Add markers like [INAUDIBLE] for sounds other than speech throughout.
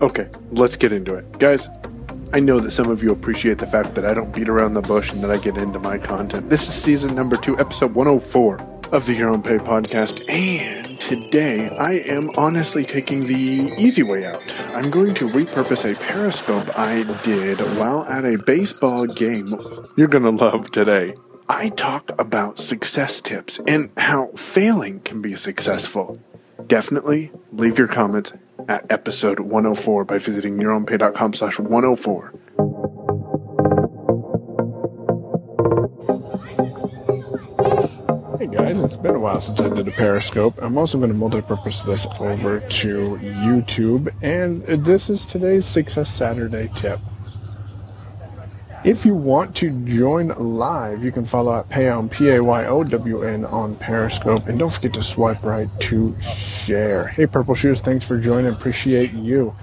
Okay, let's get into it. Guys, I know that some of you appreciate the fact that I don't beat around the bush and that I get into my content. This is season number two, episode 104 of the Your Own Pay podcast, and today I am honestly taking the easy way out. I'm going to repurpose a periscope I did while at a baseball game you're going to love today. I talk about success tips and how failing can be successful. Definitely leave your comments at episode 104 by visiting yourownpay.com slash 104. Hey guys, it's been a while since I did a Periscope. I'm also going to multi-purpose this over to YouTube, and this is today's Success Saturday tip. If you want to join live, you can follow at PayOwn, P A Y O W N, on Periscope. And don't forget to swipe right to share. Hey, Purple Shoes, thanks for joining. Appreciate you.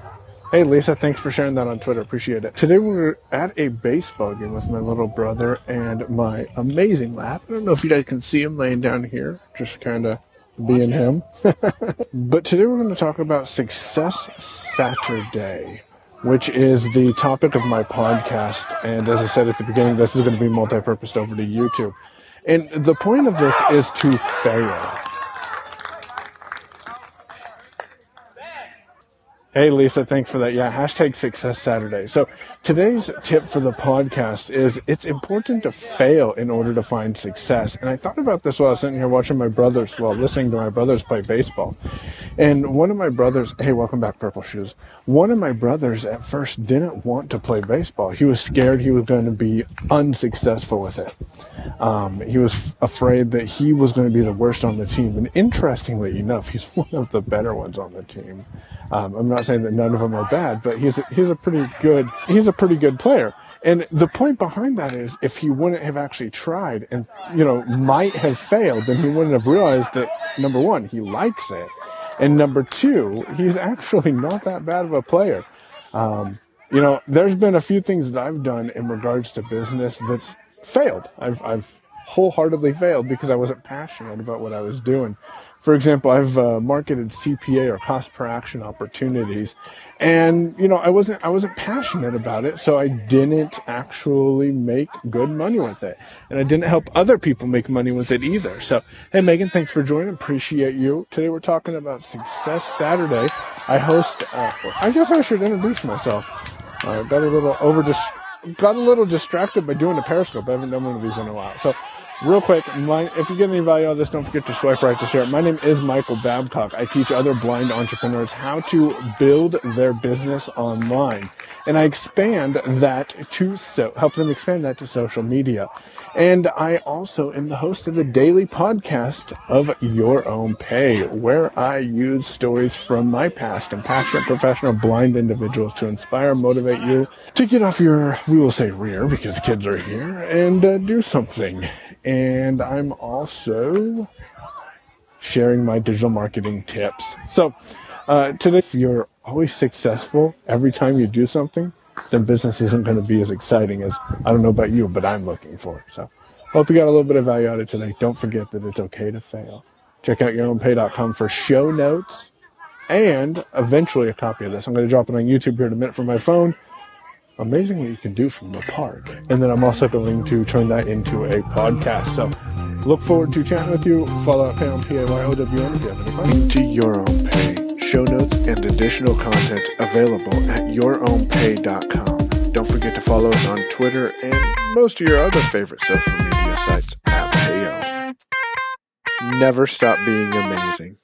Hey, Lisa, thanks for sharing that on Twitter. Appreciate it. Today we're at a baseball game with my little brother and my amazing lap. I don't know if you guys can see him laying down here, just kind of being him. [LAUGHS] but today we're going to talk about Success Saturday which is the topic of my podcast. And as I said at the beginning, this is going to be multi-purposed over to YouTube. And the point of this is to fail. Hey, Lisa, thanks for that. Yeah, hashtag Success Saturday. So today's tip for the podcast is it's important to fail in order to find success. And I thought about this while I was sitting here watching my brothers, well, listening to my brothers play baseball. And one of my brothers, hey, welcome back, Purple Shoes. One of my brothers at first didn't want to play baseball. He was scared he was going to be unsuccessful with it. Um, he was afraid that he was going to be the worst on the team. And interestingly enough, he's [LAUGHS] one of the better ones on the team. Um, I'm not saying that none of them are bad, but he's a, he's a pretty good he's a pretty good player. And the point behind that is if he wouldn't have actually tried and you know might have failed, then he wouldn't have realized that number one he likes it, and number two he's actually [LAUGHS] not that bad of a player. Um, you know, there's been a few things that I've done in regards to business that's failed. I've I've wholeheartedly failed because I wasn't passionate about what I was doing. For example, I've uh, marketed CPA or cost per action opportunities, and you know I wasn't I wasn't passionate about it, so I didn't actually make good money with it, and I didn't help other people make money with it either. So, hey Megan, thanks for joining. Appreciate you. Today we're talking about Success Saturday. I host. Uh, I guess I should introduce myself. Uh, got a little over got a little distracted by doing a Periscope. I haven't done one of these in a while, so real quick, my, if you get any value out of this, don't forget to swipe right to share. My name is Michael Babcock. I teach other blind entrepreneurs how to build their business online. And I expand that to so, help them expand that to social media. And I also am the host of the daily podcast of Your Own Pay, where I use stories from my past and passionate professional blind individuals to inspire, motivate you to get off your, we will say rear because kids are here, and uh, do something and I'm also sharing my digital marketing tips. So, uh, today, if you're always successful every time you do something, then business isn't going to be as exciting as I don't know about you, but I'm looking for. So, hope you got a little bit of value out of today. Don't forget that it's okay to fail. Check out yourownpay.com for show notes and eventually a copy of this. I'm going to drop it on YouTube here in a minute from my phone amazing what you can do from the park. And then I'm also going to turn that into a podcast. So look forward to chatting with you. Follow up on P-A-Y-O-W-N if you have any questions. To your own pay. Show notes and additional content available at yourownpay.com. Don't forget to follow us on Twitter and most of your other favorite social media sites at Payo. Never stop being amazing.